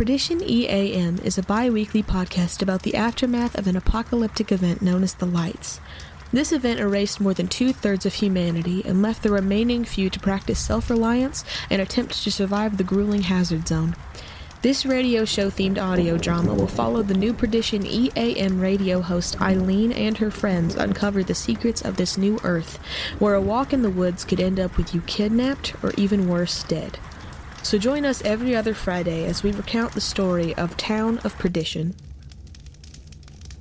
Perdition EAM is a bi weekly podcast about the aftermath of an apocalyptic event known as the Lights. This event erased more than two thirds of humanity and left the remaining few to practice self reliance and attempt to survive the grueling hazard zone. This radio show themed audio drama will follow the new Perdition EAM radio host Eileen and her friends uncover the secrets of this new Earth, where a walk in the woods could end up with you kidnapped or even worse, dead. So join us every other Friday as we recount the story of Town of Perdition.